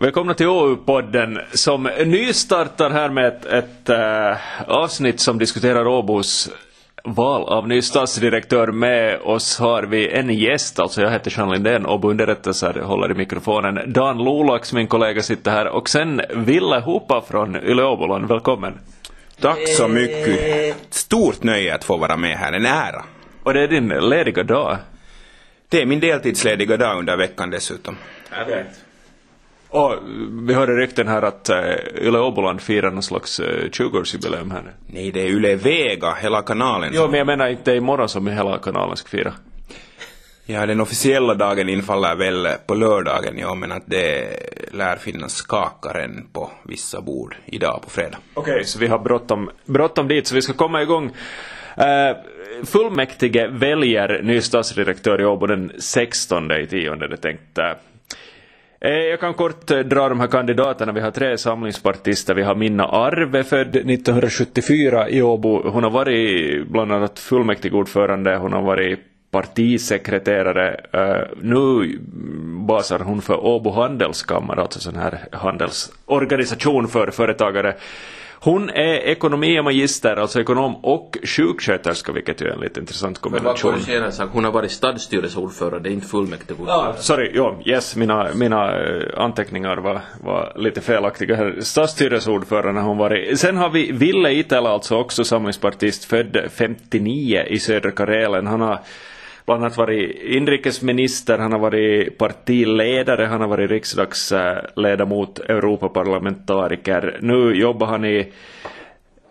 Välkomna till OU-podden som nystartar här med ett, ett äh, avsnitt som diskuterar Åbos val av ny statsdirektör. Med oss har vi en gäst, alltså jag heter Jean Lindén, Åbo underrättelser håller i mikrofonen. Dan Lolax, min kollega, sitter här och sen Ville Hopa från Yle Åboland. Välkommen. Tack så mycket. Stort nöje att få vara med här, en ära. Och det är din lediga dag. Det är min deltidslediga dag under veckan dessutom. Vet. Och vi hörde rykten här att uh, Yle Åboland firar någon slags uh, 20-årsjubileum här nu. Nej, det är Yle Vega, hela kanalen. Jo, men jag menar inte imorgon som hela kanalen ska fira. Ja, den officiella dagen infaller väl på lördagen, ja, men att det lär finnas kakaren på vissa bord idag på fredag. Okej, okay, så vi har bråttom, bråttom dit, så vi ska komma igång. Uh, fullmäktige väljer ny statsdirektör i Åbo den 16 i tionde, det tänkte Eh, Eh, jag kan kort eh, dra de här kandidaterna. Vi har tre samlingspartister. Vi har Minna Arve, född 1974 i Åbo. Hon har varit bland annat fullmäktigeordförande, hon har varit partisekreterare. Eh, nu basar hon för Åbo handelskammare, alltså sån här handelsorganisation för företagare. Hon är ekonomimagister, alltså ekonom och sjuksköterska, vilket ju är en lite intressant kombination. Men bara sak, hon har varit stadsstyrelseordförande, inte fullmäktigeordförande. Ah, sorry, jo, yes, mina, mina eh, anteckningar var, var lite felaktiga här. Stadsstyrelseordförande har hon varit. Sen har vi Ville Itälä, alltså också samlingspartist, född 59 i södra Karelen. Han har bland annat varit inrikesminister, han har varit partiledare, han har varit riksdagsledamot, Europaparlamentariker. Nu jobbar han i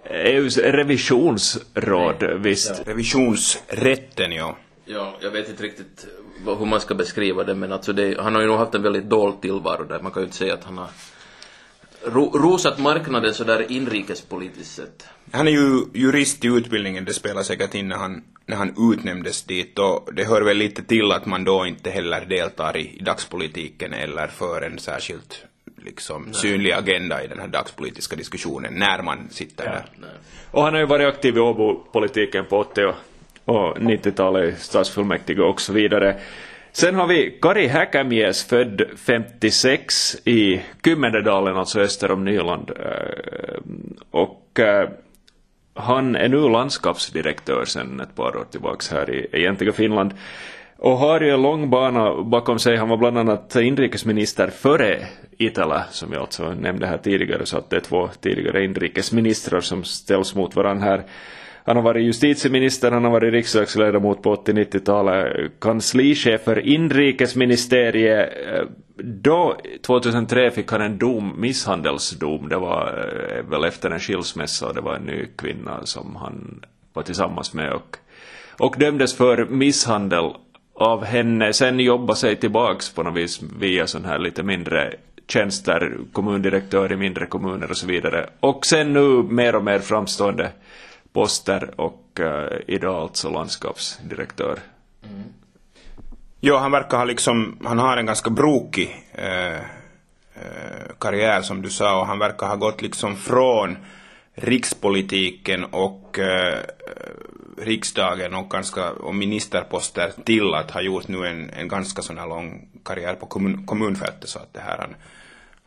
EUs revisionsråd, Nej. visst? Ja. Revisionsrätten, ja. Ja, jag vet inte riktigt hur man ska beskriva det, men alltså det, han har ju nog haft en väldigt dold tillvaro där. Man kan ju inte säga att han har ro, rosat marknaden sådär inrikespolitiskt sett. Han är ju jurist i utbildningen, det spelar säkert in när han, när han utnämndes dit och det hör väl lite till att man då inte heller deltar i, i dagspolitiken eller för en särskilt liksom nej. synlig agenda i den här dagspolitiska diskussionen när man sitter ja, där. Nej. Och han har ju varit aktiv i Åbo-politiken på 80 och, och 90-talet i stadsfullmäktige och så vidare. Sen har vi Kari Häkämies, född 56 i Kymmendedalen, alltså öster om Nyland. Eh, och eh, han är nu landskapsdirektör sen ett par år tillbaks här i egentliga Finland. Och har ju en lång bana bakom sig. Han var bland annat inrikesminister före Itala, som jag alltså nämnde här tidigare, så att det är två tidigare inrikesministrar som ställs mot varandra här. Han har varit justitieminister, han har varit riksdagsledamot på 80-90-talet, kanslichef för inrikesministeriet. Eh, då, 2003, fick han en dom, misshandelsdom. Det var eh, väl efter en skilsmässa och det var en ny kvinna som han var tillsammans med och, och dömdes för misshandel av henne. Sen jobba sig tillbaks på något vis via sån här lite mindre tjänster, kommundirektör i mindre kommuner och så vidare. Och sen nu mer och mer framstående poster och uh, idag alltså landskapsdirektör. Mm. Jo, han verkar ha liksom, han har en ganska brokig eh, eh, karriär som du sa och han verkar ha gått liksom från rikspolitiken och eh, riksdagen och, ganska, och ministerposter till att ha gjort nu en, en ganska sån här lång karriär på kommun, kommunfältet så att det här han,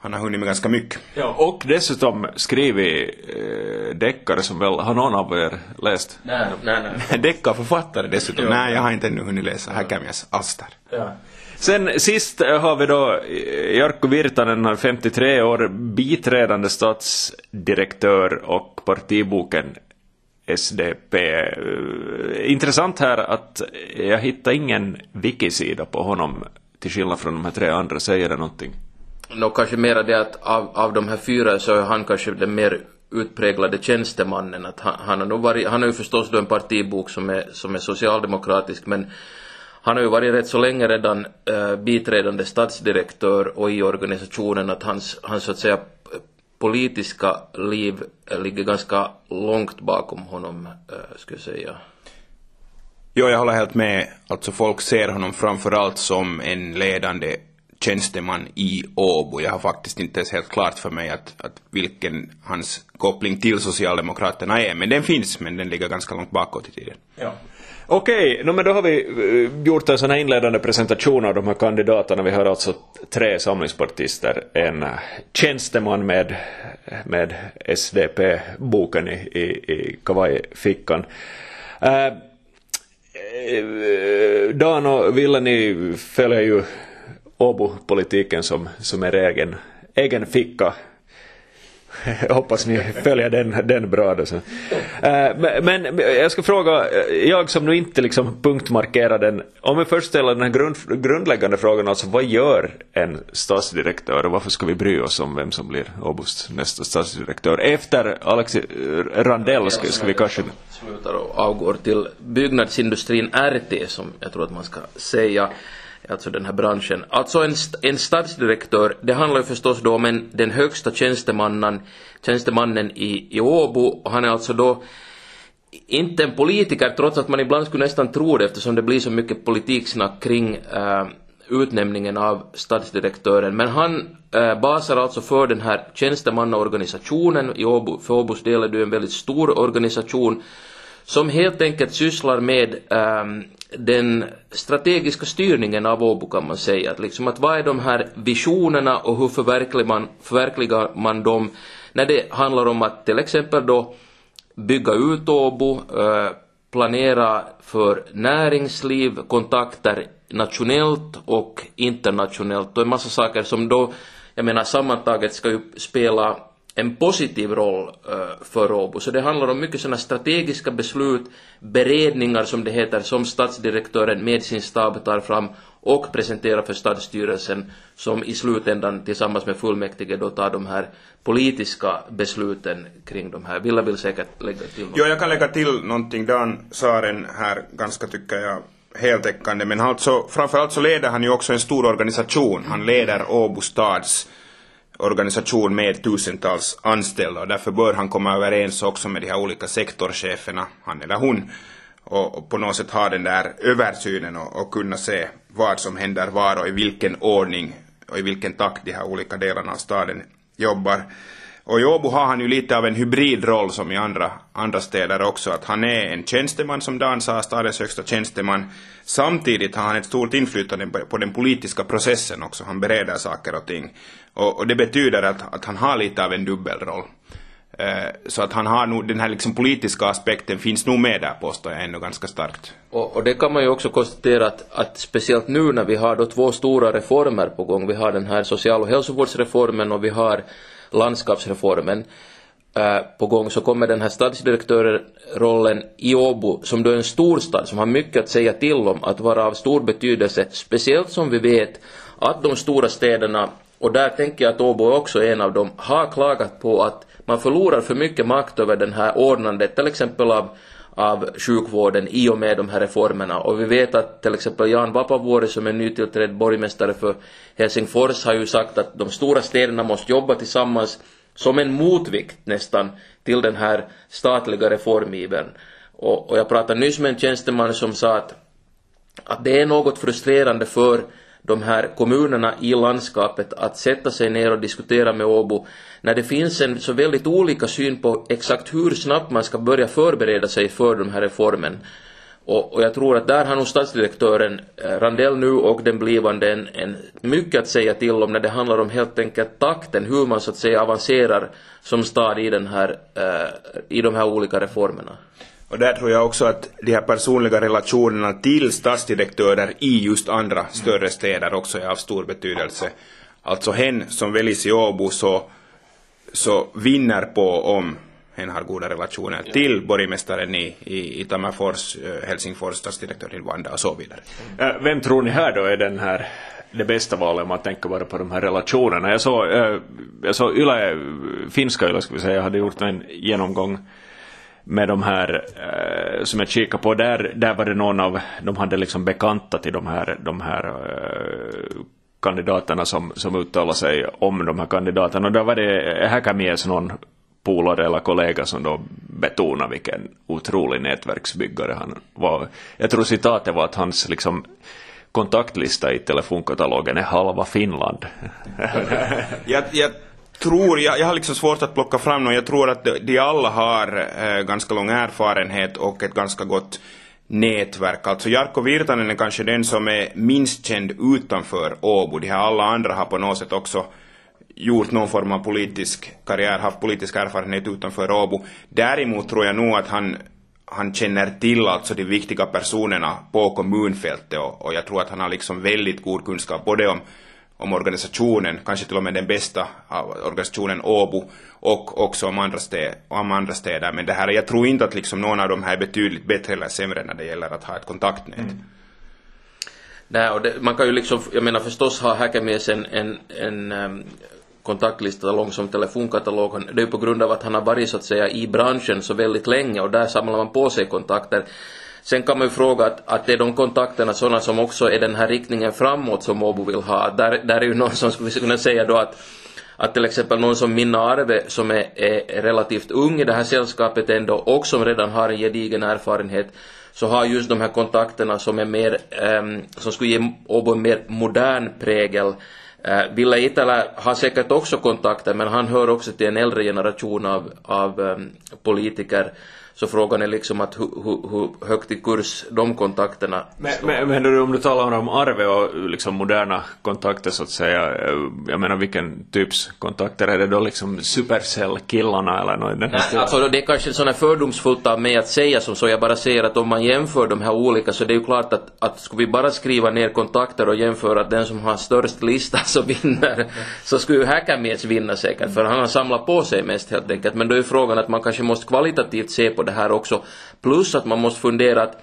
han har hunnit med ganska mycket. Ja, och dessutom skrivit eh, deckare som väl, har någon av er läst? Nej, nej, nej. Deckarförfattare dessutom. Jo. Nej, jag har inte ännu hunnit läsa Häkämies alster. Ja. Sen sist har vi då eh, Jarkko Virtanen, 53 år, biträdande statsdirektör och partiboken SDP. Eh, intressant här att jag hittar ingen wikisida på honom till skillnad från de här tre andra. Säger det någonting? Nå, kanske mera det att av, av de här fyra så är han kanske den mer utpräglade tjänstemannen. Att han, han, har nog varit, han har ju förstås då en partibok som är, som är socialdemokratisk men han har ju varit rätt så länge redan äh, biträdande statsdirektör och i organisationen att hans, hans så att säga politiska liv ligger ganska långt bakom honom, äh, skulle jag säga. Jo, jag håller helt med. Alltså folk ser honom framförallt som en ledande tjänsteman i Åbo. Jag har faktiskt inte ens helt klart för mig att, att vilken hans koppling till Socialdemokraterna är. Men den finns, men den ligger ganska långt bakåt i tiden. Ja. Okej, no, men då har vi eh, gjort en sån här inledande presentation av de här kandidaterna. Vi har alltså tre samlingspartister, en eh, tjänsteman med, med SDP-boken i, i, i kavajfickan. Uh, Dan och Ville, ni följer ju Åbo-politiken som, som er egen, egen ficka. Jag hoppas ni följer den, den bra. Då, eh, men, men, jag ska fråga, jag som nu inte liksom punktmarkerar den, om vi först ställer den här grund, grundläggande frågan, alltså vad gör en statsdirektör och varför ska vi bry oss om vem som blir Åbos nästa statsdirektör? Efter Alex Randell ska, ska vi kanske... Slutar och avgår till byggnadsindustrin RT som jag tror att man ska säga alltså den här branschen. Alltså en, en stadsdirektör, det handlar ju förstås då om en, den högsta tjänstemannen, tjänstemannen i, i Åbo och han är alltså då inte en politiker trots att man ibland skulle nästan tro det eftersom det blir så mycket politiksnack kring äh, utnämningen av stadsdirektören. Men han äh, basar alltså för den här tjänstemannaorganisationen. I Åbo, för Åbos del är det en väldigt stor organisation som helt enkelt sysslar med äh, den strategiska styrningen av Åbo kan man säga. Att, liksom att vad är de här visionerna och hur förverkligar man, förverkligar man dem när det handlar om att till exempel då bygga ut Åbo, eh, planera för näringsliv, kontakter nationellt och internationellt och en massa saker som då, jag menar sammantaget ska ju spela en positiv roll eh, för Åbo. Så det handlar om mycket sådana strategiska beslut, beredningar som det heter, som stadsdirektören med sin stab tar fram och presenterar för stadsstyrelsen som i slutändan tillsammans med fullmäktige då tar de här politiska besluten kring de här. Villa vill säkert lägga till något. Jo, jag kan lägga till någonting. Dan Saren här ganska, tycker jag, heltäckande. Men alltså, framförallt så leder han ju också en stor organisation. Han leder Åbo stads organisation med tusentals anställda och därför bör han komma överens också med de här olika sektorcheferna, han eller hon, och, på något sätt ha den där översynen och, och kunna se vad som händer var och i vilken ordning och i vilken takt de här olika delarna av staden jobbar. Och i Åbo har han ju lite av en hybridroll som i andra, andra städer också, att han är en tjänsteman som Dan sa, stadens högsta tjänsteman. Samtidigt har han ett stort inflytande på den politiska processen också, han bereder saker och ting. Och, och det betyder att, att han har lite av en dubbelroll. Eh, så att han har nog, den här liksom politiska aspekten finns nog med där påstår jag ändå ganska starkt. Och, och, det kan man ju också konstatera att, att speciellt nu när vi har då två stora reformer på gång, vi har den här social och hälsovårdsreformen och vi har landskapsreformen. Eh, på gång så kommer den här stadsdirektörrollen i Åbo, som då är en storstad som har mycket att säga till om, att vara av stor betydelse, speciellt som vi vet att de stora städerna, och där tänker jag att Åbo också är en av dem, har klagat på att man förlorar för mycket makt över den här ordnandet, till exempel av av sjukvården i och med de här reformerna. Och vi vet att till exempel Jan Vapavuori som är nytillträdd borgmästare för Helsingfors har ju sagt att de stora städerna måste jobba tillsammans som en motvikt nästan till den här statliga reformivern. Och, och jag pratade nyss med en tjänsteman som sa att, att det är något frustrerande för de här kommunerna i landskapet att sätta sig ner och diskutera med Åbo när det finns en så väldigt olika syn på exakt hur snabbt man ska börja förbereda sig för den här reformen. Och, och jag tror att där har nog stadsdirektören eh, Randell nu och den blivande en, en mycket att säga till om när det handlar om helt enkelt takten, hur man så att säga avancerar som stad i, den här, eh, i de här olika reformerna. Och där tror jag också att de här personliga relationerna till stadsdirektörer i just andra större städer också är av stor betydelse. Alltså hen som väljs i Åbo så, så vinner på om hen har goda relationer till borgmästaren i, i, i Tammerfors, eh, Helsingfors, stadsdirektör Vanda och så vidare. Eh, vem tror ni här då är den här det bästa valet om man tänker bara på de här relationerna? Jag såg, eh, jag såg Yle, finska Yle ska vi säga, hade gjort en genomgång med de här eh, som jag kikade på, där, där var det någon av, de hade liksom bekanta till de här, de här eh, kandidaterna som, som uttalade sig om de här kandidaterna. Och då var det Häkämies någon polare eller kollega som då betonade vilken otrolig nätverksbyggare han var. Jag tror citatet var att hans liksom kontaktlista i telefonkatalogen är halva Finland. jag, jag tror, jag, jag har liksom svårt att plocka fram någon, jag tror att de, alla har eh, ganska lång erfarenhet och ett ganska gott nätverk. Alltså Jarkko Virtanen är kanske den som är minst känd utanför Åbo. De här alla andra har på något sätt också gjort någon form av politisk karriär, haft politisk erfarenhet utanför Åbo. Däremot tror jag nog att han, han känner till alltså de viktiga personerna på kommunfältet och, och jag tror att han har liksom väldigt god kunskap både om om organisationen, kanske till och med den bästa ah, organisationen Åbo och också om andra, städer, om andra städer. Men det här, jag tror inte att liksom någon av dem här är betydligt bättre eller sämre när det gäller att ha ett kontaktnät. Mm. Nej, och det, man kan ju liksom, jag menar förstås ha Häkämies en, en, en um, kontaktlista lång som telefonkatalog. Det är ju på grund av att han har varit så att säga i branschen så väldigt länge och där samlar man på sig kontakter. Sen kan man ju fråga att, att är de kontakterna sådana som också är den här riktningen framåt som Åbo vill ha. Där, där är ju någon som skulle kunna säga då att att till exempel någon som Minna Arve som är, är relativt ung i det här sällskapet ändå och som redan har en gedigen erfarenhet så har just de här kontakterna som är mer, um, som skulle ge Åbo en mer modern prägel. Uh, Ville Itälä har säkert också kontakter men han hör också till en äldre generation av, av um, politiker så frågan är liksom att hur, hur, hur högt i kurs de kontakterna men, men, men om du talar om arve och liksom moderna kontakter så att säga, eh, jag menar vilken typs kontakter? Är det då liksom Supercell-killarna eller något Nej, alltså det är kanske sådana fördomsfullt av mig att säga som så, jag bara säger att om man jämför de här olika så det är ju klart att, att skulle vi bara skriva ner kontakter och jämföra att den som har störst lista så vinner, så skulle ju Häkämies vinna säkert för han har samlat på sig mest helt enkelt. Men då är frågan att man kanske måste kvalitativt se på det här också. Plus att man måste fundera att,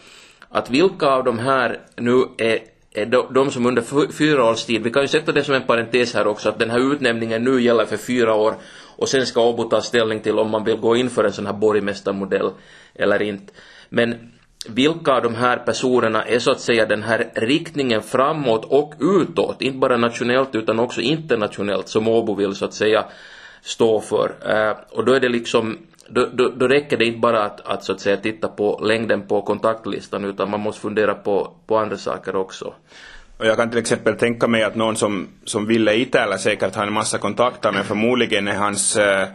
att vilka av de här nu är är de som under fyra års tid, vi kan ju sätta det som en parentes här också, att den här utnämningen nu gäller för fyra år och sen ska Åbo ta ställning till om man vill gå in för en sån här borgmästarmodell eller inte. Men vilka av de här personerna är så att säga den här riktningen framåt och utåt, inte bara nationellt utan också internationellt som Åbo vill så att säga stå för. Eh, och då är det liksom då, då, då räcker det inte bara att, att, så att säga titta på längden på kontaktlistan utan man måste fundera på, på andra saker också. Och jag kan till exempel tänka mig att någon som, som Ville Itälä säkert har en massa kontakter men förmodligen är hans äh,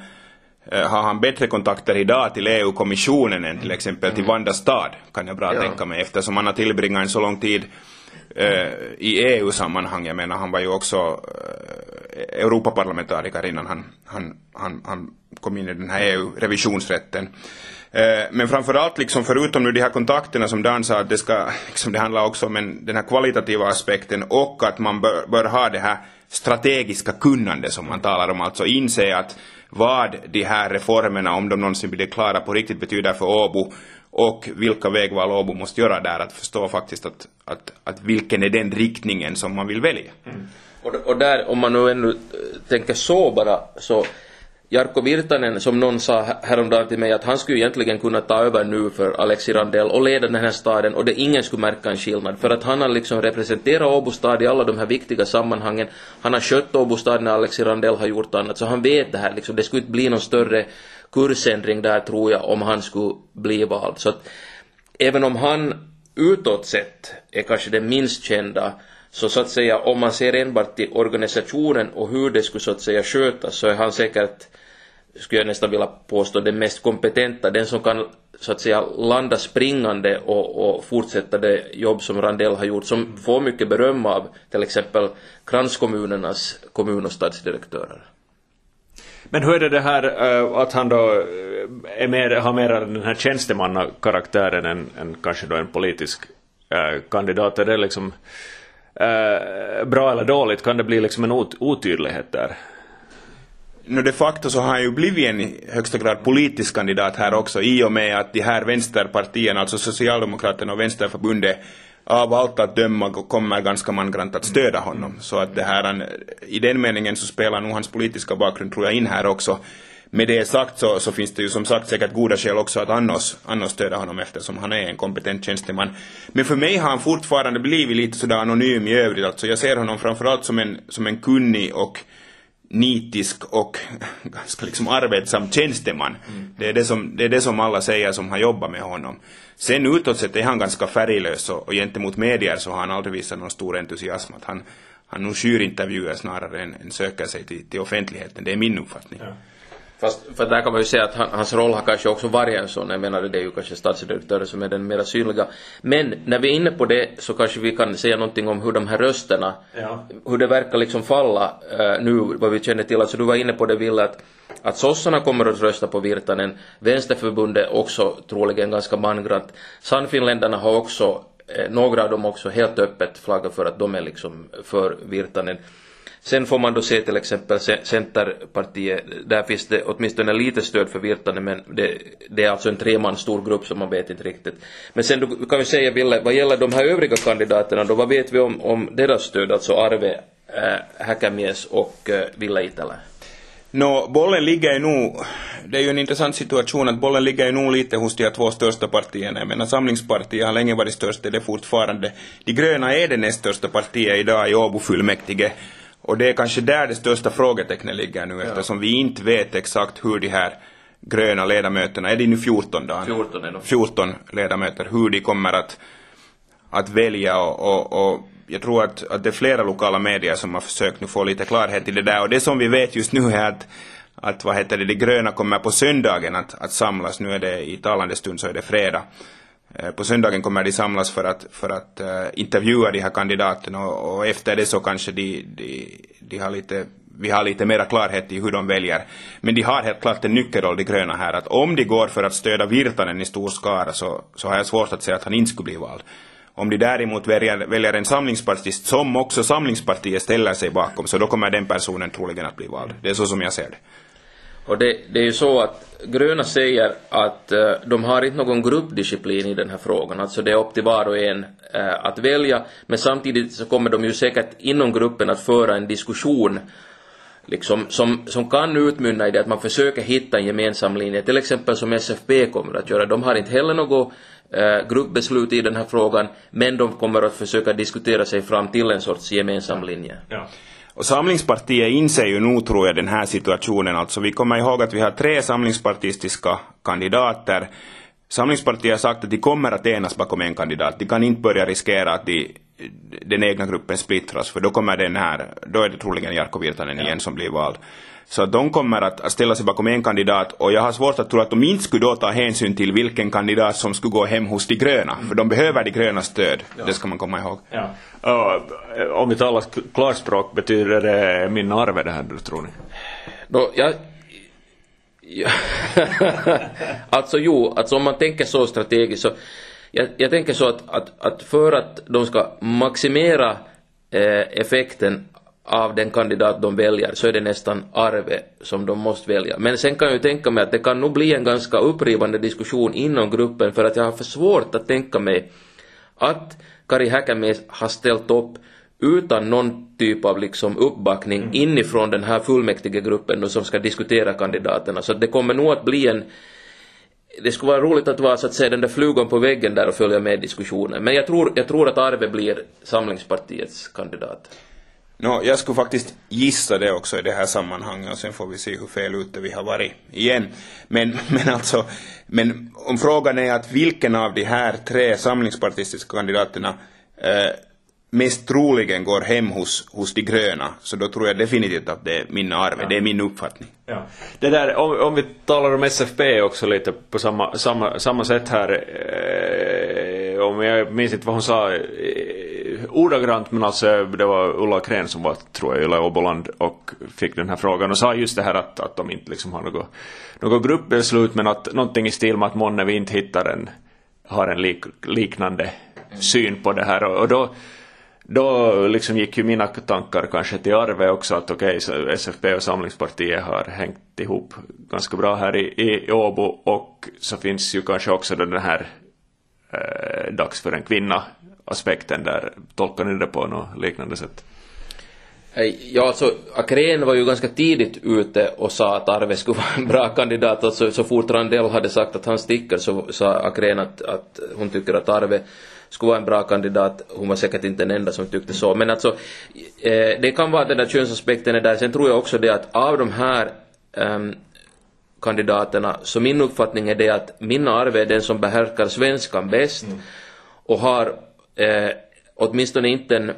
har han bättre kontakter idag till EU-kommissionen än till exempel till mm. Vanda stad, kan jag bra ja. tänka mig, eftersom han har tillbringat en så lång tid eh, i EU-sammanhang. Jag menar, han var ju också eh, Europaparlamentariker innan han, han, han, han kom in i den här EU-revisionsrätten. Eh, men framförallt, liksom förutom nu de här kontakterna som Dan sa, att det, ska, liksom, det handlar också om en, den här kvalitativa aspekten och att man bör, bör ha det här strategiska kunnande som man talar om, alltså inse att vad de här reformerna, om de någonsin blir klara på riktigt, betyder för Åbo och vilka vägval Åbo måste göra där, att förstå faktiskt att, att, att vilken är den riktningen som man vill välja. Mm. Och, och där, om man nu ännu eh, tänker så bara, så Jarkko Virtanen, som någon sa häromdagen till mig, att han skulle egentligen kunna ta över nu för Alexi Randell och leda den här staden och det ingen skulle märka en skillnad. För att han har liksom representerat Åbo stad i alla de här viktiga sammanhangen. Han har skött Åbo stad när Alexi Randell har gjort annat, så han vet det här liksom. Det skulle inte bli någon större kursändring där tror jag om han skulle bli vald. Så att även om han utåt sett är kanske den minst kända så så att säga om man ser enbart till organisationen och hur det skulle så att säga skötas så är han säkert skulle jag nästan vilja påstå, den mest kompetenta, den som kan så att säga landa springande och, och fortsätta det jobb som Randell har gjort, som får mycket beröm av till exempel kranskommunernas kommun och stadsdirektörer. Men hur är det det här uh, att han då eh, är mer, har mer den här tjänstemannakaraktären än, än kanske då en politisk uh, kandidat? Är det liksom uh, bra eller dåligt? Kan det bli liksom en ot otydlighet där? No de facto så har han ju blivit en i högsta grad politisk kandidat här också i och med att de här vänsterpartierna, alltså Socialdemokraterna och Vänsterförbundet, av allt att döma kommer ganska mangrant att stödja honom. Så att det här, i den meningen så spelar nog hans politiska bakgrund tror jag in här också. Med det sagt så, så finns det ju som sagt säkert goda skäl också att annars, annars stödja honom eftersom han är en kompetent tjänsteman. Men för mig har han fortfarande blivit lite sådär anonym i övrigt. Alltså jag ser honom framförallt som en, som en kunnig och nitisk och ganska liksom arbetsam tjänsteman. Mm. Det, är det, som, det är det som alla säger som har jobbat med honom. Sen utåt sett är han ganska färglös och, och gentemot medier så har han aldrig visat någon stor entusiasm. Att han, han nog skyr intervjuer snarare än, än söker sig till, till offentligheten. Det är min uppfattning. Ja. Fast för där kan man ju säga att han, hans roll har kanske också varit en sån. Jag menar det är ju kanske statsdirektören som är den mera synliga. Men när vi är inne på det så kanske vi kan säga någonting om hur de här rösterna, Ja. hur det verkar liksom falla eh, nu vad vi känner till. Alltså du var inne på det Ville att, att sossarna kommer att rösta på Virtanen. Vänsterförbundet också troligen ganska mangrant. Sannfinländarna har också eh, några av dem också helt öppet flaggat för att de är liksom för Virtanen. Sen får man då se till exempel Centerpartiet, där finns det åtminstone lite stöd för Virtanen men det, det är alltså en treman stor grupp som man vet inte riktigt. Men sen du kan ju säga Ville, vad gäller de här övriga kandidaterna då, vad vet vi om, om deras stöd, alltså Arve äh, Häkämies och äh, Ville Itälä? Nå, bollen ligger ju nu, det är ju en intressant situation att bollen ligger ju nu lite hos de här två största partierna. Jag menar Samlingspartiet har länge varit störst, det är fortfarande. De gröna är det näst största partiet idag i Åbo fullmäktige. Och det är kanske där det största frågetecknet ligger nu eftersom vi inte vet exakt hur de här gröna ledamöterna, är det nu 14 då? 14 är de. 14 ledamöter, hur de kommer att, att välja och, och, och jag tror att, att det är flera lokala medier som har försökt nu få lite klarhet i det där och det som vi vet just nu är att att vad heter det, de gröna kommer på söndagen att, att samlas, nu är det i talande stund så är det fredag. Eh, på söndagen kommer de samlas för att, för att uh, intervjua de här kandidaterna och, och efter det så kanske de, de, de har lite, vi har lite mera klarhet i hur de väljer. Men de har helt klart en nyckelroll, de gröna här, att om de går för att stödja Virtanen i stor skara så, så har jag svårt att säga att han inte skulle bli vald. Om de däremot väljer, väljer en samlingspartist som också samlingspartiet ställer sig bakom så då kommer den personen troligen att bli vald. Det är så som jag ser det. Och det, det är ju så att gröna säger att eh, de har inte någon gruppdisciplin i den här frågan. Alltså det är upp till var och en eh, att välja. Men samtidigt så kommer de ju säkert inom gruppen att föra en diskussion liksom, som, som kan utmynna i det att man försöker hitta en gemensam linje. Till exempel som SFP kommer att göra. De har inte heller något eh, gruppbeslut i den här frågan. Men de kommer att försöka diskutera sig fram till en sorts gemensam linje. Ja. Och Samlingspartiet inser ju nog, tror jag, den här situationen. Alltså, vi kommer ihåg att vi har tre samlingspartistiska kandidater. Samlingspartiet har sagt att de kommer att enas bakom en kandidat. De kan inte börja riskera att de, den egna gruppen splittras, för då kommer den här, då är det troligen Jarkko Virtanen igen som blir vald. Så att de kommer att, ställa sig bakom en kandidat och jag har svårt att tro att de inte skulle då ta hänsyn till vilken kandidat som skulle gå hem hos de gröna. För de behöver de grönas stöd. Det ska man komma ihåg. Ja. Eh, om vi talar klarspråk, betyder det min arve det här, tror ni? Då, jag, ja, alltså jo, alltså om man tänker så strategiskt så jag, jag tänker så att, att, att för att de ska maximera eh, effekten av den kandidat de väljer så är det nästan Arve som de måste välja. Men sen kan jag ju tänka mig att det kan nog bli en ganska upprivande diskussion inom gruppen för att jag har för svårt att tänka mig att Kari Häkämies har ställt upp utan någon typ av liksom uppbackning inifrån den här fullmäktige gruppen då som ska diskutera kandidaterna. Så det kommer nog att bli en det skulle vara roligt att vara så att säga den där flugan på väggen där och följa med diskussionen. Men jag tror, jag tror att Arve blir Samlingspartiets kandidat. Nå, jag skulle faktiskt gissa det också i det här sammanhanget och sen får vi se hur fel ute vi har varit igen. Men, men alltså, men om frågan är att vilken av de här tre samlingspartistiska kandidaterna eh, mest troligen går hem hos, hos de gröna, så då tror jag definitivt att det är min arve, det är min uppfattning. Ja. Det där, om, om vi talar om SFP också lite på samma, samma, samma sätt här. Eh, om jag minns inte vad hon sa eh, ordagrant, men alltså det var Ulla Kren som var, tror jag, i Åboland och fick den här frågan och sa just det här att, att de inte liksom har något, något gruppbeslut, men att någonting i stil med att månne vi inte hittar en, har en lik, liknande syn på det här. Och, och då då liksom gick ju mina tankar kanske till Arve också att okej, okay, SFP och Samlingspartiet har hängt ihop ganska bra här i, i Åbo och så finns ju kanske också då den här eh, dags för en kvinna aspekten där. Tolkar ni det på något liknande sätt? Ja, alltså Akren var ju ganska tidigt ute och sa att Arve skulle vara en bra kandidat. Alltså, så fort Randell hade sagt att han sticker så sa Akren att, att hon tycker att Arve skulle vara en bra kandidat. Hon var säkert inte den enda som tyckte så. Men alltså, eh, det kan vara att den där könsaspekten är där. Sen tror jag också det att av de här ehm, kandidaterna, så min uppfattning är det att Minna Arve är den som behärskar svenskan bäst och har eh, åtminstone inte en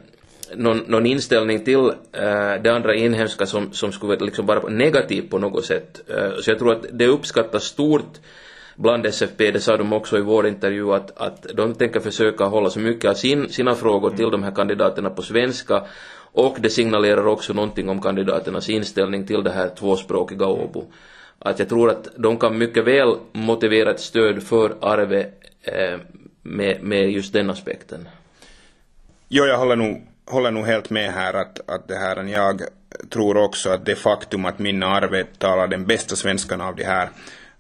någon, någon inställning till eh, det andra inhemska som, som skulle liksom vara negativ på något sätt. Eh, så jag tror att det uppskattas stort bland SFP, det sa de också i vår intervju, att, att de tänker försöka hålla så mycket av sin, sina frågor till de här kandidaterna på svenska och det signalerar också någonting om kandidaternas inställning till det här tvåspråkiga Åbo. Att jag tror att de kan mycket väl motivera ett stöd för Arve eh, med, med just den aspekten. Jo, jag håller nog, håller nog helt med här att, att det här, jag tror också att det faktum att Minna Arve talar den bästa svenskan av de här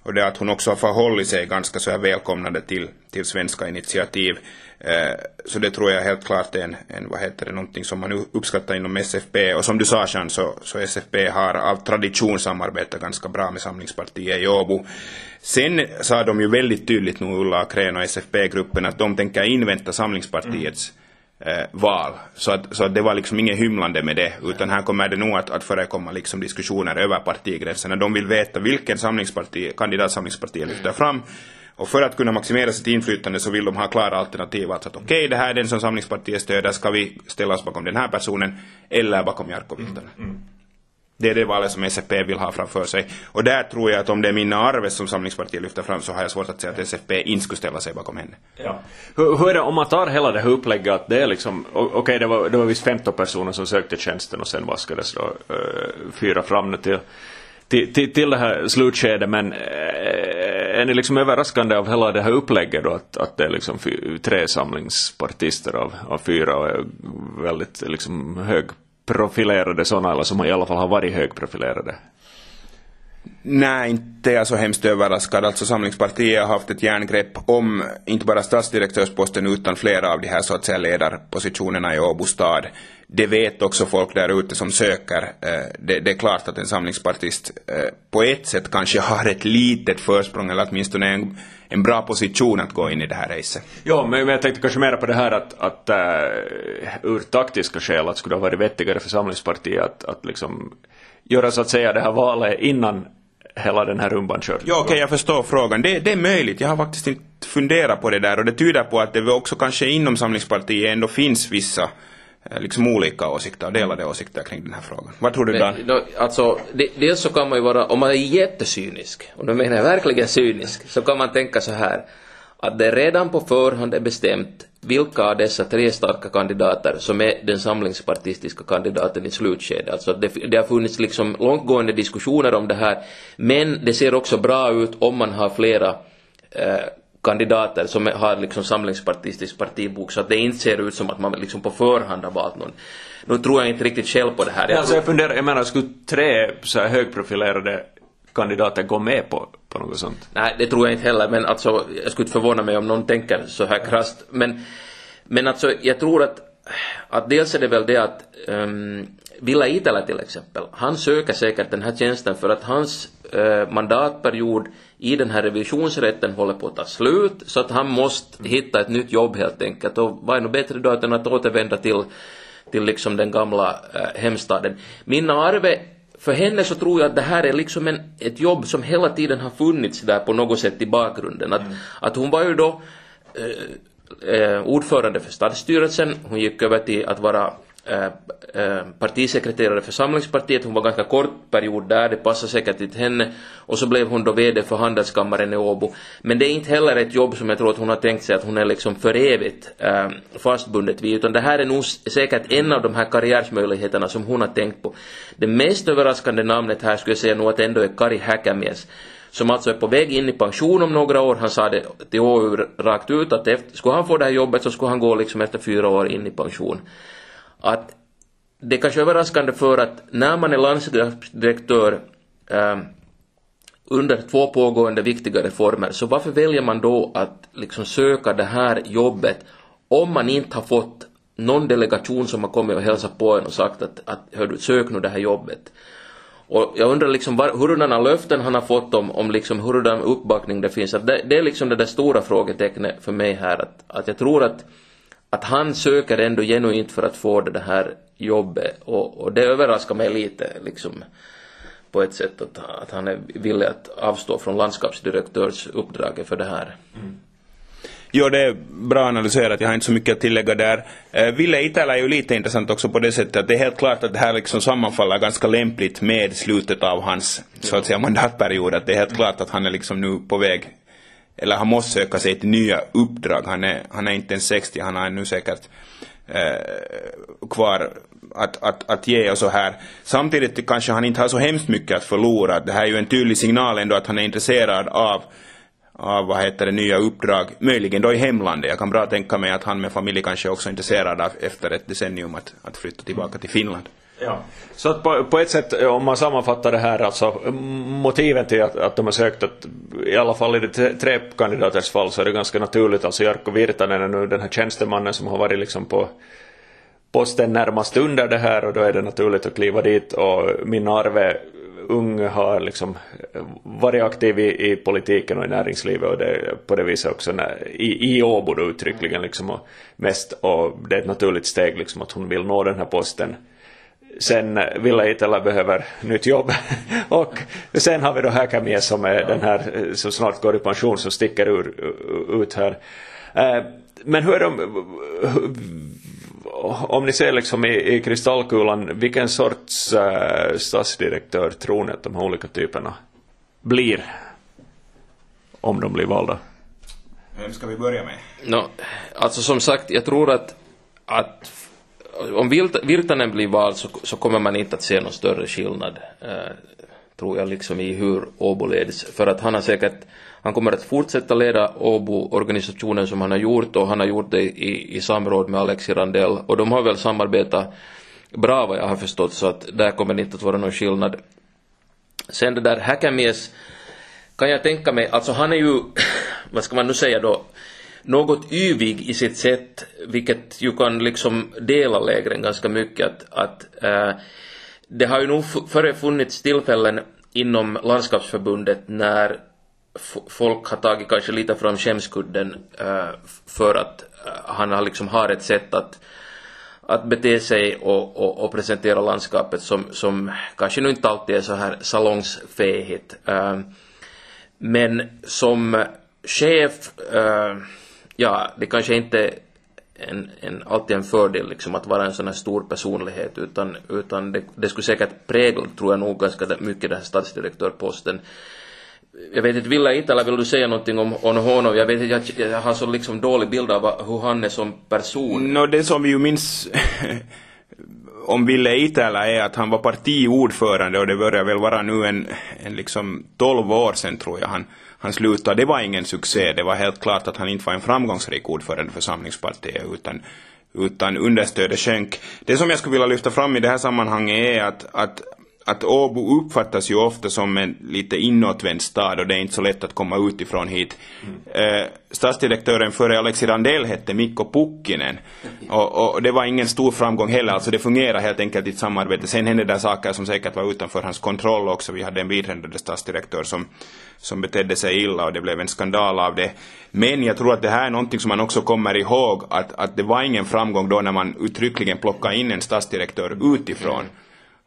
och det att hon också har förhållit sig ganska så här välkomnande till, till svenska initiativ. Eh, så det tror jag helt klart är en, en, vad heter det, någonting som man uppskattar inom SFP. Och som du sa Jean, så, så SFP har av tradition samarbetat ganska bra med Samlingspartiet i Åbo. Sen sa de ju väldigt tydligt nu, Ulla Akrén och SFP-gruppen, att de tänker invänta Samlingspartiets mm eh, val. Så att, så att det var liksom inget hymlande med det, utan här kommer det nog att, att förekomma liksom diskussioner över partigränserna. De vill veta vilken samlingsparti, kandidat Samlingspartiet lyfter fram. Och för att kunna maximera sitt inflytande så vill de ha klara alternativ. Alltså att okej, okay, det här är den som Samlingspartiet stöder, ska vi ställa oss bakom den här personen eller bakom Jarkko Virtanen? Mm, mm. Det är det valet som SFP vill ha framför sig. Och där tror jag att om det är Minna Arves som Samlingspartiet lyfter fram så har jag svårt att säga att SFP inte skulle ställa sig bakom henne. Ja. Hur, hur är det om man tar hela det här upplägget att det är liksom, okej okay, det var, det var visst 15 personer som sökte tjänsten och sen vaskades då uh, fyra fram nu till till, till, till det här slutskedet men eh, är ni liksom överraskande av hela det här upplägget då att, att det är liksom fy, tre samlingspartister av, av fyra och är väldigt liksom hög profilerade sådana, eller som i alla fall har varit högprofilerade? Nej, inte är jag så alltså, hemskt överraskad. Alltså Samlingspartiet har haft ett järngrepp om inte bara statsdirektörsposten utan flera av de här så att säga ledarpositionerna i Åbo stad. Det vet också folk där ute som söker. Eh, det, det, är klart att en samlingspartist eh, på ett sätt kanske har ett litet försprång eller åtminstone en, en bra position att gå in i det här racet. Ja, men jag tänkte kanske mer på det här att, att uh, ur taktiska skäl att skulle det ha varit vettigare för Samlingspartiet att, att liksom göra så att säga det här valet innan hela den här rumban körd. Ja, okej, okay, jag förstår frågan. Det, det är möjligt. Jag har faktiskt inte funderat på det där och det tyder på att det också kanske inom Samlingspartiet ändå finns vissa liksom olika åsikter, delade åsikter kring den här frågan. Vad tror du Dan? Men, alltså, dels så kan man ju vara, om man är jättecynisk, och då menar jag verkligen cynisk, så kan man tänka så här att det redan på förhand är bestämt vilka av dessa tre starka kandidater som är den samlingspartistiska kandidaten i slutskedet. Alltså det, det har funnits liksom långtgående diskussioner om det här, men det ser också bra ut om man har flera eh, kandidater som har liksom samlingspartistisk partibok så att det inte ser ut som att man liksom på förhand har valt någon. Nu tror jag inte riktigt själv på det här. Jag, alltså jag funderar, jag menar, skulle tre så här högprofilerade kandidater gå med på, på något sånt? Nej, det tror jag inte heller, men alltså jag skulle inte förvåna mig om någon tänker så här krasst. Men, men alltså jag tror att, att dels är det väl det att um, Villa Itälä till exempel, han söker säkert den här tjänsten för att hans uh, mandatperiod i den här revisionsrätten håller på att ta slut så att han måste hitta ett nytt jobb helt enkelt och vad är nog bättre då än att återvända till, till liksom den gamla äh, hemstaden. Minna Arve för henne så tror jag att det här är liksom en, ett jobb som hela tiden har funnits där på något sätt i bakgrunden. Att, mm. att hon var ju då eh, eh, ordförande för stadsstyrelsen, hon gick över till att vara Eh, eh, partisekreterare för Samlingspartiet. Hon var ganska kort period där, det passade säkert inte henne. Och så blev hon då VD för Handelskammaren i Åbo. Men det är inte heller ett jobb som jag tror att hon har tänkt sig att hon är liksom för evigt äh, fastbundet vid, utan det här är nog säkert en av de här karriärsmöjligheterna som hon har tänkt på. Det mest överraskande namnet här skulle jag säga nog att ändå är Kari Häkämies som alltså är på väg in i pension om några år. Han sa det till HU rakt ut att efter, skulle han få det här jobbet så skulle han gå liksom efter fyra år in i pension att det är kanske överraskande för att när man är landsdirektör eh, under två pågående viktiga reformer, så varför väljer man då att liksom söka det här jobbet om man inte har fått någon delegation som har kommit och hälsat på en och sagt att, att hör du, sök nu det här jobbet. Och jag undrar liksom var, hurdana löften han har fått om, om liksom hurdan uppbackning det finns. Att det, det är liksom det där stora frågetecknet för mig här. Att, att jag tror att att han söker ändå genuint för att få det här jobbet och, och det överraskar mig lite liksom på ett sätt att, att han är villig att avstå från landskapsdirektörsuppdraget för det här. Mm. Jo, det är bra analyserat. Jag har inte så mycket att tillägga där. Eh, Ville Itälä är ju lite intressant också på det sättet att det är helt klart att det här liksom sammanfaller ganska lämpligt med slutet av hans så att säga mandatperiod. Att det är helt klart att han är liksom nu på väg eller han måste söka sig till nya uppdrag. Han är, han är inte ens 60, han har ännu säkert eh, kvar att, att, att ge och så här. Samtidigt kanske han inte har så hemskt mycket att förlora. Det här är ju en tydlig signal ändå att han är intresserad av av vad heter det, nya uppdrag, möjligen då i hemlandet. Jag kan bra tänka mig att han med familj kanske också är intresserad av efter ett decennium att, att flytta tillbaka till Finland. Ja. Så att på, på, ett sätt, eh, om man sammanfattar det här, alltså motiven till att, att de har sökt, att, i alla fall i de tre kandidaters fall, så är det ganska naturligt. Alltså Jarkko Virtanen är nu den här tjänstemannen som har varit liksom på posten närmast under det här och då är det naturligt att kliva dit och min Arve ung har liksom eh, varit aktiv i, i politiken och i näringslivet och det på det viset också när, i, i Åbo då uttryckligen liksom och mest och det är ett naturligt steg liksom att hon vill nå den här posten. Sen Villa Itala behöver nytt jobb och sen har vi då Häkämies som är den här som snart går i pension som sticker ur, ut här. Eh, men hur är de om ni ser liksom i, i kristallkulan, vilken sorts äh, statsdirektör tror ni att de här olika typerna blir? Om de blir valda? Vem ska vi börja med? No, alltså som sagt, jag tror att, att om Virtanen blir vald så, så kommer man inte att se någon större skillnad, eh, tror jag, liksom i hur Åbo leds. För att han har säkert han kommer att fortsätta leda Åbo-organisationen som han har gjort och han har gjort det i, i samråd med Alexi Randell och de har väl samarbetat bra vad jag har förstått så att där kommer det inte att vara någon skillnad. Sen det där Häkämies kan jag tänka mig, alltså han är ju, vad ska man nu säga då, något yvig i sitt sätt, vilket ju kan liksom dela lägren ganska mycket. Att, att äh, det har ju nog före funnits tillfällen inom landskapsförbundet när folk har tagit kanske lite från skämskudden äh, för att äh, han har liksom har ett sätt att, att bete sig och, och, och, presentera landskapet som, som kanske nu inte alltid är så här salongsfähigt. Men som chef, ja, det kanske inte är en, en, alltid en fördel liksom att vara en sån här stor personlighet utan, utan det, det skulle säkert prägla, tror jag nog, ganska mycket den här statsdirektörposten jag vet inte, Ville Itala, vill du säga någonting om, om honom? Jag vet inte, jag, jag har så liksom dålig bild av hur han är som person. No, det som vi ju minns om Ville Itälä är att han var partiordförande och det börjar väl vara nu en, en liksom 12 år sedan tror jag han, han slutade. Det var ingen succé. Det var helt klart att han inte var en framgångsrik ordförande för Samlingspartiet utan, utan understödet sjönk. Det som jag skulle vilja lyfta fram i det här sammanhanget är att, att att Åbo uppfattas ju ofta som en lite inåtvänd stad och det är inte så lätt att komma utifrån hit. Mm. Eh, stadsdirektören före Alexi Randell hette Mikko Pukkinen och, och, det var ingen stor framgång heller, alltså det fungerar helt enkelt i ett samarbete. Sen hände det saker som säkert var utanför hans kontroll också. Vi hade en biträdande stadsdirektör som, som betedde sig illa och det blev en skandal av det. Men jag tror att det här är någonting som man också kommer ihåg att, att det var ingen framgång då när man uttryckligen plockade in en stadsdirektör utifrån. Mm.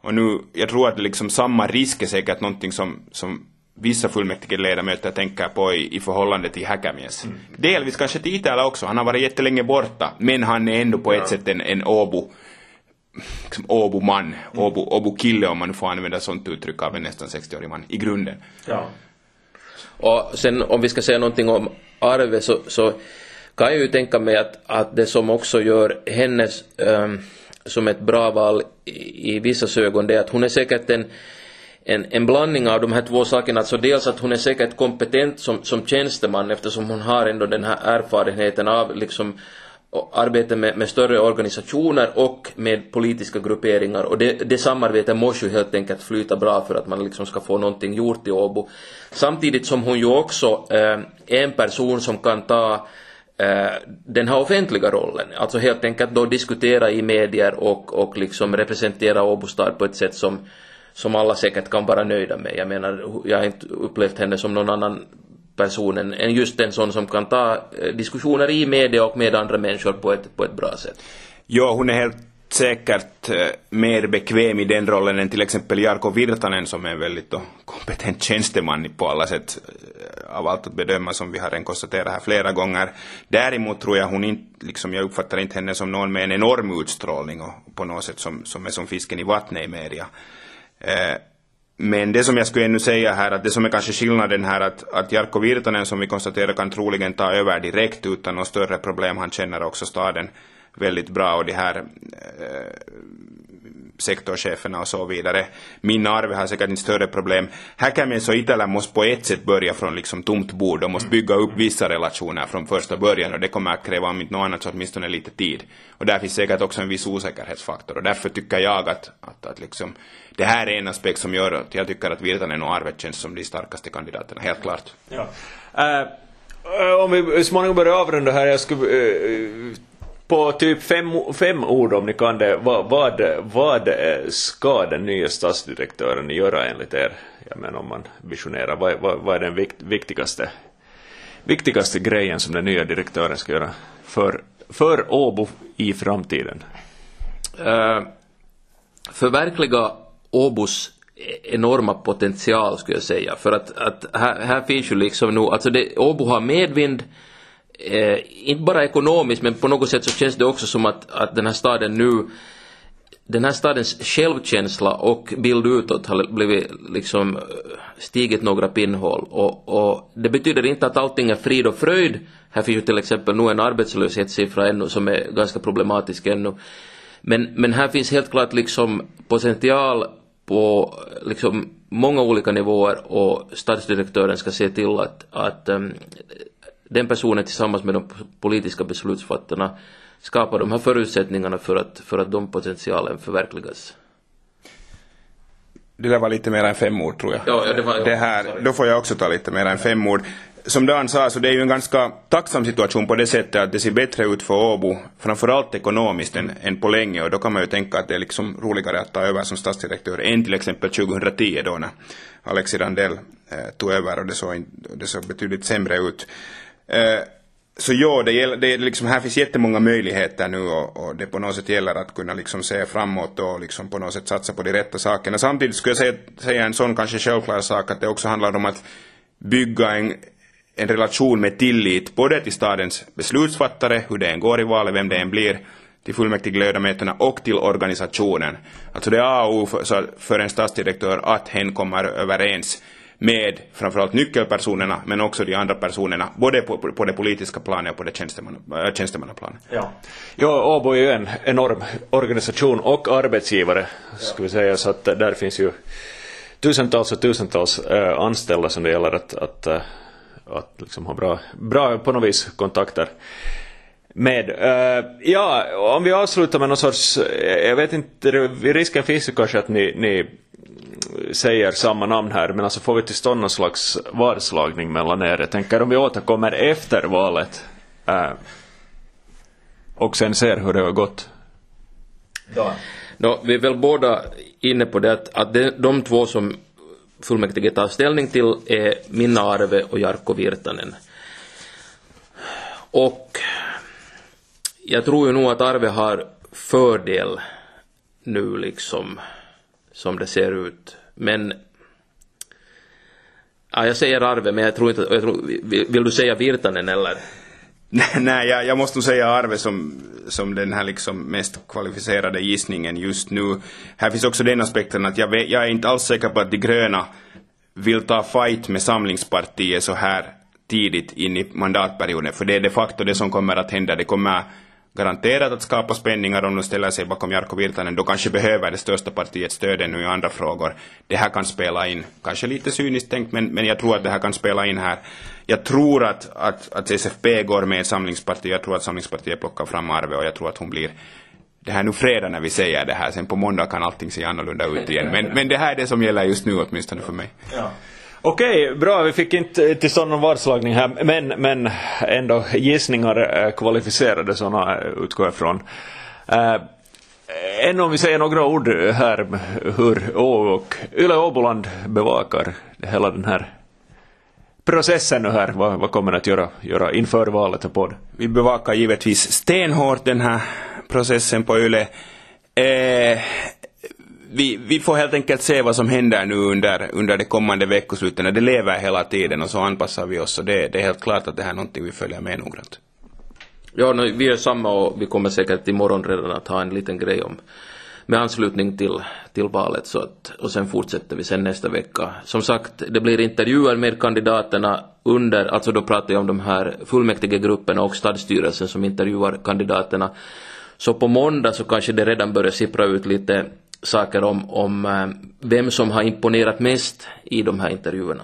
Och nu, jag tror att liksom samma risk är säkert någonting som, som vissa fullmäktigeledamöter tänker på i, i förhållande till Häkämies. Mm. Delvis kanske till Itälä också, han har varit jättelänge borta, men han är ändå på ett sätt en, en Åbo liksom Åbo-man, mm. Åbo, Åbo-kille om man nu får använda sånt uttryck av en nästan 60-årig man, i grunden. Ja. Och sen om vi ska säga någonting om Arve så, så kan jag ju tänka mig att, att det som också gör hennes um, som ett bra val i, i vissa ögon det är att hon är säkert en, en, en blandning av de här två sakerna. Alltså dels att hon är säkert kompetent som, som tjänsteman eftersom hon har ändå den här erfarenheten av liksom arbete med, med större organisationer och med politiska grupperingar och det, det samarbetet måste ju helt enkelt flyta bra för att man liksom ska få någonting gjort i Åbo. Samtidigt som hon ju också eh, är en person som kan ta Eh, den här offentliga rollen, alltså helt enkelt då diskutera i medier och, och liksom representera Åbo stad på ett sätt som, som alla säkert kan vara nöjda med. Jag menar, jag har inte upplevt henne som någon annan person än, just en sån som kan ta eh, diskussioner i media och med andra människor på ett, på ett bra sätt. Ja, hon är helt säkert eh, mer bekväm i den rollen än till exempel Jarko Virtanen som är en väldigt kompetent tjänsteman på alla sätt eh, av allt att bedöma som vi har redan konstaterat här flera gånger. Däremot tror jag hon inte, liksom jag uppfattar inte henne som någon med en enorm utstrålning och på något sätt som, som är som fisken i vattnet i media. Eh, men det som jag skulle ännu säga här, att det som är kanske skillnaden här, att, att Jarkko Virtanen som vi konstaterar kan troligen ta över direkt utan något större problem, han känner också staden väldigt bra och de här eh, sektorcheferna och så vidare. Min arve har säkert inte större problem. Häkämies och Itälä måste på ett sätt börja från liksom tomt bord. De måste bygga upp vissa relationer från första början och det kommer att kräva om inte något annat så åtminstone lite tid. Och där finns säkert också en viss osäkerhetsfaktor och därför tycker jag att, att, att liksom, det här är en aspekt som gör att jag tycker att Virtanen och Arve känns som de starkaste kandidaterna, helt klart. Ja. Uh, om vi småningom börjar avrunda här, jag skulle uh, på typ fem, fem ord om ni kan det, vad, vad, vad ska den nya stadsdirektören göra enligt er? Jag menar om man visionerar, vad, vad, vad är den vikt, viktigaste, viktigaste grejen som den nya direktören ska göra för, för Åbo i framtiden? Uh, förverkliga Åbos enorma potential skulle jag säga. För att, att här, här finns ju liksom nu, alltså det, Åbo har medvind, eh, inte bara ekonomiskt men på något sätt så känns det också som att, att den här staden nu den här stadens självkänsla och bild utåt har blivit liksom eh, stigit några pinnhål och, och det betyder inte att allting är frid och fröjd. Här finns ju till exempel nu en arbetslöshetssiffra ännu som är ganska problematisk ännu. Men, men här finns helt klart liksom potential på liksom många olika nivåer och stadsdirektören ska se till att, att um, den personen tillsammans med de politiska beslutsfattarna skapar de här förutsättningarna för att, för att de potentialen förverkligas. Det där var lite mer än fem ord tror jag. Ja, det, var, det här, då får jag också ta lite mer än fem ord. Som Dan sa, så det är ju en ganska tacksam situation på det sättet att det ser bättre ut för Åbo, framförallt ekonomiskt, än, än på länge. Och då kan man ju tänka att det är liksom roligare att ta över som stadsdirektör än till exempel 2010 då när Alexi Randell eh, tog över och det såg, det såg betydligt sämre ut. Eh, så ja, det, gäller, det liksom, här finns jättemånga möjligheter nu och, och, det på något sätt gäller att kunna liksom se framåt och liksom på något sätt satsa på de rätta sakerna. Samtidigt skulle jag säga, säga en sån kanske självklar sak att det också handlar om att bygga en, en relation med tillit både till stadens beslutsfattare, hur det än går i valet, vem det än blir, till fullmäktigeledamöterna och till organisationen. Alltså det är A och O för, för en stadsdirektör att hen kommer överens med framförallt nyckelpersonerna men också de andra personerna både på, på det politiska planet och på det tjänstemanna, eh, tjänstemannaplanet. Ja. ja, Åbo är ju en enorm organisation och arbetsgivare skulle vi säga så att eh, där finns ju tusentals och tusentals äh, anställda som det gäller att, att, äh, att liksom ha bra, bra på något vis kontakter med. Uh, ja, om vi avslutar med någon sorts, jag vet inte, risken finns ju kanske att ni, ni säger samma namn här, men alltså får vi till stånd någon slags vadslagning mellan er? Jag tänker om vi återkommer efter valet äh, och sen ser hur det har gått. Ja. No, vi är väl båda inne på det att, att de, de två som fullmäktige tar ställning till är Minna Arve och Jarkko Virtanen. Och jag tror ju nog att Arve har fördel nu liksom som det ser ut. Men ja, jag säger Arve, men jag tror inte... Jag tror, vill, du säga Virtanen eller? Nej, jag, jag måste nog säga Arve som, som den här liksom mest kvalificerade gissningen just nu. Här finns också den aspekten att jag, vet, jag är inte alls säker på att de gröna vill ta fight med Samlingspartiet så här tidigt in i mandatperioden. För det är de facto det som kommer att hända. Det kommer garanterat att skapa spänningar om de ställer sig bakom Jarkko Virtanen. Då kanske behöver det största partiet stöd ännu i andra frågor. Det här kan spela in. Kanske lite cyniskt tänkt, men, men jag tror att det här kan spela in här. Jag tror att, att, att SFP går med Samlingspartiet. Jag tror att Samlingspartiet plockar fram Arve och jag tror att hon blir det här är nu fredag när vi säger det här. Sen på måndag kan allting se annorlunda ut igen. Men, men det här är det som gäller just nu åtminstone för mig. Ja. Okej, bra. Vi fick inte till stånd någon vadslagning här, men, men ändå gissningar eh, kvalificerade sådana eh, utgår jag ifrån. Äh, eh, ännu om vi säger några ord här hur Å och Yle Åboland bevakar hela den här processen nu här. Vad, vad kommer ni att göra, göra inför valet och på det? Vi bevakar givetvis stenhårt den här processen på Yle Eh, vi, vi får helt enkelt se vad som händer nu under, under det kommande veckosluten. Det lever hela tiden och så anpassar vi oss. Och det, det är helt klart att det här är någonting vi följer med noggrant. Ja, no, vi är samma och vi kommer säkert imorgon redan att ha en liten grej om med anslutning till, till valet så att, och sen fortsätter vi sen nästa vecka. Som sagt, det blir intervjuer med kandidaterna under, alltså då pratar jag om de här fullmäktigegrupperna och stadsstyrelsen som intervjuar kandidaterna. Så på måndag så kanske det redan börjar sippra ut lite saker om, om eh, vem som har imponerat mest i de här intervjuerna.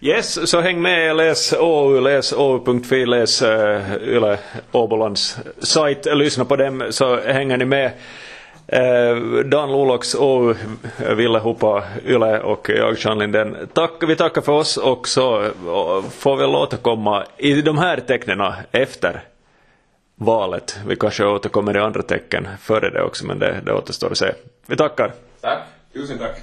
Yes, så häng med, läs OU, läs OU.fi, läs uh, Yle Åbolands sajt, lyssna på dem så hänger ni med. Uh, Dan Lulox åu, Ville Hoppa Yle och jag Jean Linden. Tack, vi tackar för oss och så får vi återkomma i de här tecknena efter valet. Vi kanske återkommer i andra tecken före det också men det, det återstår att se. Vi tackar. Tack. Tusen tack.